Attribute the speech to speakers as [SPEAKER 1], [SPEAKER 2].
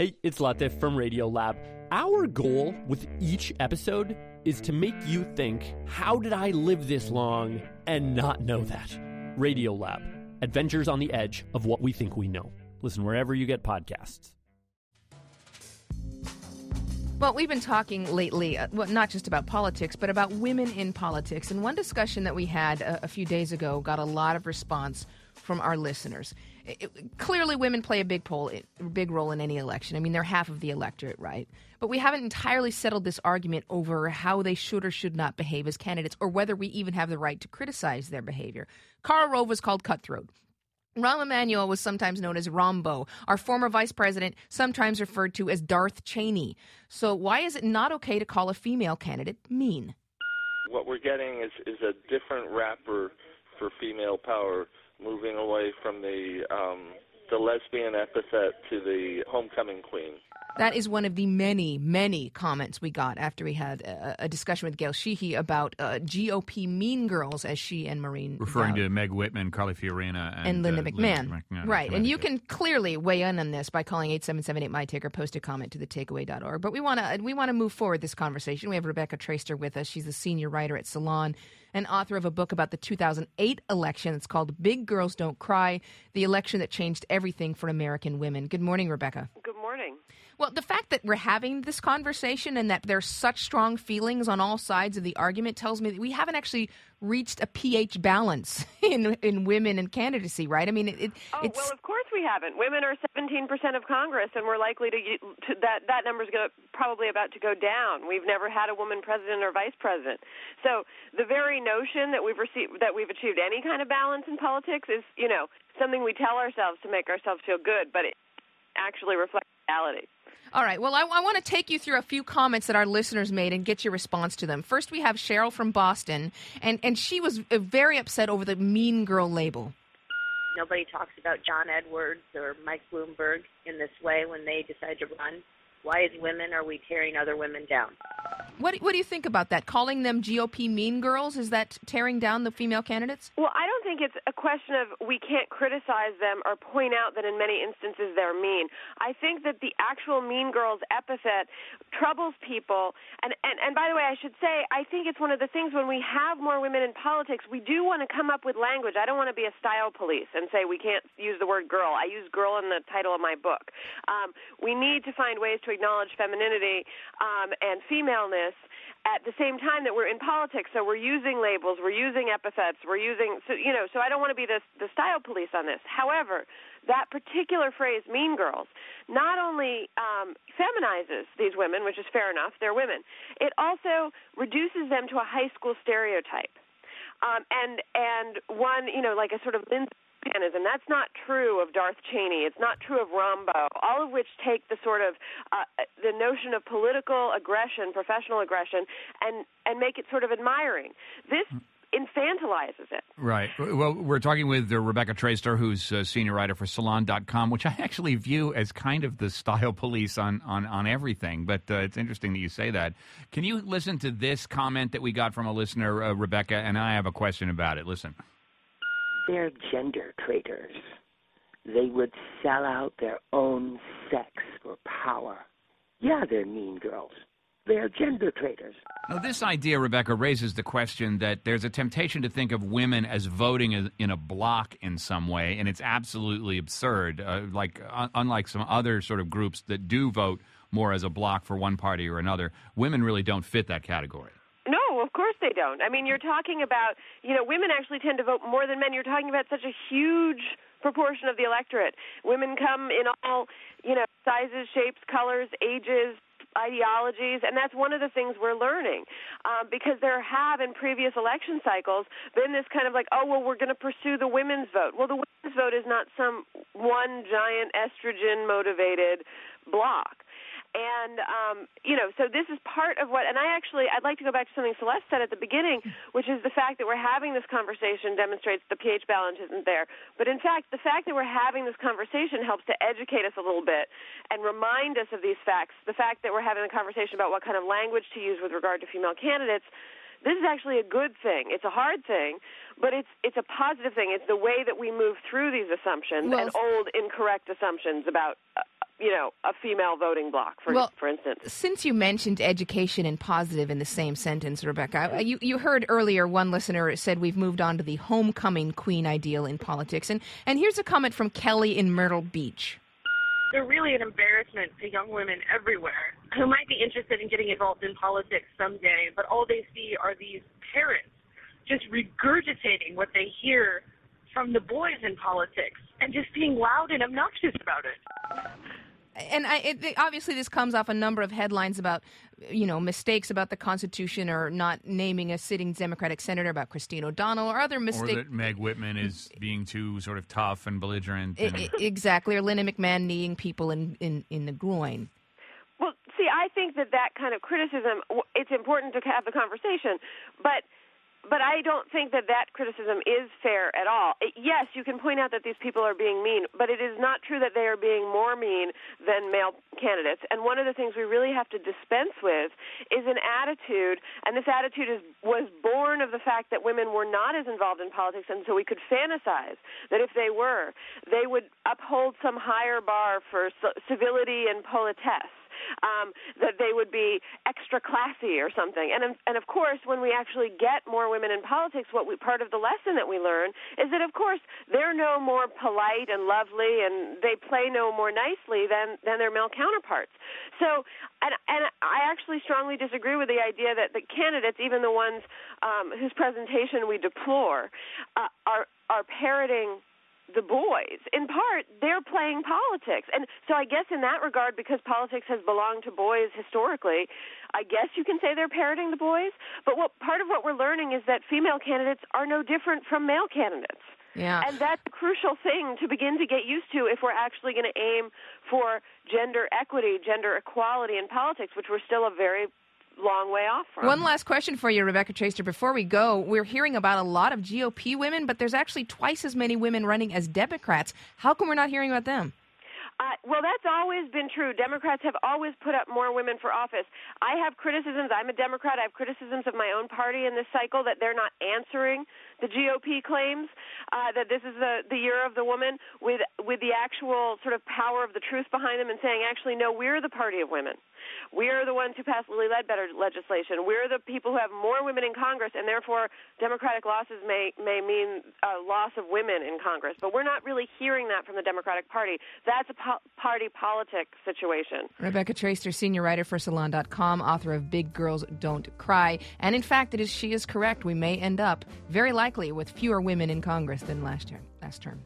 [SPEAKER 1] Hey, it's Latif from Radiolab. Our goal with each episode is to make you think, how did I live this long and not know that? Radiolab, adventures on the edge of what we think we know. Listen wherever you get podcasts.
[SPEAKER 2] Well, we've been talking lately, uh, well, not just about politics, but about women in politics. And one discussion that we had a, a few days ago got a lot of response from our listeners. It, it, clearly, women play a big, poll, big role in any election. I mean, they're half of the electorate, right? But we haven't entirely settled this argument over how they should or should not behave as candidates, or whether we even have the right to criticize their behavior. Karl Rove was called cutthroat. Rahm Emanuel was sometimes known as Rahmbo. Our former vice president, sometimes referred to as Darth Cheney. So, why is it not okay to call a female candidate mean?
[SPEAKER 3] What we're getting is, is a different wrapper for female power moving away from the um, the lesbian epithet to the homecoming queen.
[SPEAKER 2] That is one of the many, many comments we got after we had a, a discussion with Gail Sheehy about uh, GOP mean girls, as she and Maureen
[SPEAKER 4] referring to Meg Whitman, Carly Fiorina, and,
[SPEAKER 2] and Linda
[SPEAKER 4] uh,
[SPEAKER 2] McMahon.
[SPEAKER 4] Linda McMahon.
[SPEAKER 2] Right, and you can clearly weigh in on this by calling eight seven seven eight my take or post a comment to the takeaway.org. But we want to we want to move forward this conversation. We have Rebecca Traister with us. She's a senior writer at Salon and author of a book about the 2008 election. It's called Big Girls Don't Cry: The Election That Changed Everything for American Women. Good morning, Rebecca.
[SPEAKER 5] Morning.
[SPEAKER 2] Well, the fact that we're having this conversation and that there's such strong feelings on all sides of the argument tells me that we haven't actually reached a pH balance in in women and candidacy, right? I mean, it, it,
[SPEAKER 5] oh,
[SPEAKER 2] it's
[SPEAKER 5] well, of course we haven't. Women are 17% of Congress, and we're likely to, to that that number's going to probably about to go down. We've never had a woman president or vice president. So the very notion that we've received that we've achieved any kind of balance in politics is, you know, something we tell ourselves to make ourselves feel good, but it actually reflects reality.
[SPEAKER 2] All right. Well, I, I want to take you through a few comments that our listeners made and get your response to them. First, we have Cheryl from Boston, and, and she was uh, very upset over the mean girl label.
[SPEAKER 6] Nobody talks about John Edwards or Mike Bloomberg in this way when they decide to run. Why, as women, are we tearing other women down?
[SPEAKER 2] What, what do you think about that? Calling them GOP mean girls, is that tearing down the female candidates?
[SPEAKER 5] Well, I don't think it's a question of we can't criticize them or point out that in many instances they're mean. I think that the actual mean girls epithet troubles people. And, and, and by the way, I should say, I think it's one of the things when we have more women in politics, we do want to come up with language. I don't want to be a style police and say we can't use the word girl. I use girl in the title of my book. Um, we need to find ways to acknowledge femininity um, and femaleness at the same time that we're in politics. So we're using labels, we're using epithets, we're using so you know. So I don't want to be the the style police on this. However, that particular phrase, "mean girls," not only um, feminizes these women, which is fair enough, they're women. It also reduces them to a high school stereotype. Um, and and one, you know, like a sort of Lindsay and that's not true of Darth Cheney. It's not true of Rahmbo. All of which take the sort of uh, the notion of political aggression, professional aggression, and and make it sort of admiring. This infantilizes it.
[SPEAKER 4] Right. Well, we're talking with uh, Rebecca Traister, who's a senior writer for Salon.com, which I actually view as kind of the style police on, on, on everything. But uh, it's interesting that you say that. Can you listen to this comment that we got from a listener, uh, Rebecca? And I have a question about it. Listen
[SPEAKER 7] they're gender traitors. They would sell out their own sex for power. Yeah, they're mean girls. They're gender traitors.
[SPEAKER 4] Now, this idea, Rebecca, raises the question that there's a temptation to think of women as voting in a block in some way, and it's absolutely absurd. Uh, like, uh, unlike some other sort of groups that do vote more as a block for one party or another, women really don't fit that category.
[SPEAKER 5] Of course they don't. I mean, you're talking about, you know, women actually tend to vote more than men. You're talking about such a huge proportion of the electorate. Women come in all, you know, sizes, shapes, colors, ages, ideologies, and that's one of the things we're learning um, because there have in previous election cycles been this kind of like, oh, well, we're going to pursue the women's vote. Well, the women's vote is not some one giant estrogen motivated block. And um, you know, so this is part of what. And I actually, I'd like to go back to something Celeste said at the beginning, which is the fact that we're having this conversation demonstrates the pH balance isn't there. But in fact, the fact that we're having this conversation helps to educate us a little bit and remind us of these facts. The fact that we're having a conversation about what kind of language to use with regard to female candidates this is actually a good thing. It's a hard thing, but it's it's a positive thing. It's the way that we move through these assumptions well, and old incorrect assumptions about you know, a female voting bloc, for
[SPEAKER 2] Well,
[SPEAKER 5] for instance.
[SPEAKER 2] Since you mentioned education and positive in the same sentence, Rebecca, uh, you, you heard earlier one listener said we've moved on to the homecoming queen ideal in politics. And, and here's a comment from Kelly in Myrtle Beach.
[SPEAKER 8] they're really an embarrassment to young women everywhere who might be interested in getting involved in politics someday, but all they see are these parents just regurgitating what they hear from the boys in politics and just being loud and obnoxious about it.
[SPEAKER 2] And I, it, it- obviously this comes off a number of headlines about you know mistakes about the Constitution or not naming a sitting Democratic senator about Christine O'Donnell or other mistakes.
[SPEAKER 4] Or
[SPEAKER 2] mistakes.
[SPEAKER 4] that Meg Whitman is being too sort of tough and belligerent.
[SPEAKER 2] I-
[SPEAKER 4] And,
[SPEAKER 2] I- exactly, or Linda McMahon kneeing people in, in, in the groin.
[SPEAKER 5] Well, see, I think that that kind of criticism, it's important to have the conversation, but but I don't think that that criticism is fair at all. Yes, you can point out that these people are being mean, but it is not true that they are being more mean than male candidates. And one of the things we really have to dispense with is an attitude, and this attitude is was born of the fact that women were not as involved in politics, and so we could fantasize that if they were, they would uphold some higher bar for civility and politesse um, that they would be extra classy or something. And and of course, when we actually get more women in politics, what we part of the lesson that we learn is that of course they're no more polite and lovely, and they play no more nicely than than their male counterparts. So, and and I actually strongly disagree with the idea that the candidates, even the ones um, whose presentation we deplore, uh, are are parroting the boys. In part, they're playing politics. And so I guess in that regard, because politics has belonged to boys historically, I guess you can say they're parroting the boys. But what part of what we're learning is that female candidates are no different from male candidates.
[SPEAKER 2] Yeah.
[SPEAKER 5] And that's a crucial thing to begin to get used to if we're actually going to aim for gender equity, gender equality in politics, which we're still a very long way off from.
[SPEAKER 2] One last question for you, Rebecca Traister. Before we go, we're hearing about a lot of GOP women, but there's actually twice as many women running as Democrats. How come we're not hearing about them?
[SPEAKER 5] Uh, well, that's always been true. Democrats have always put up more women for office. I have criticisms. I'm a Democrat. I have criticisms of my own party in this cycle that they're not answering the GOP claims uh, that this is the the year of the woman with with the actual sort of power of the truth behind them and saying, actually, no, we're the party of women. We are the ones who passed Lilly Ledbetter legislation. We're the people who have more women in Congress, and therefore Democratic losses may may mean a loss of women in Congress. But we're not really hearing that from the Democratic Party. That's a po- party politic situation.
[SPEAKER 2] Rebecca Traister, senior writer for Salon.com, author of Big Girls Don't Cry. And in fact, it is she is correct. We may end up very likely with fewer women in Congress than last year, last term.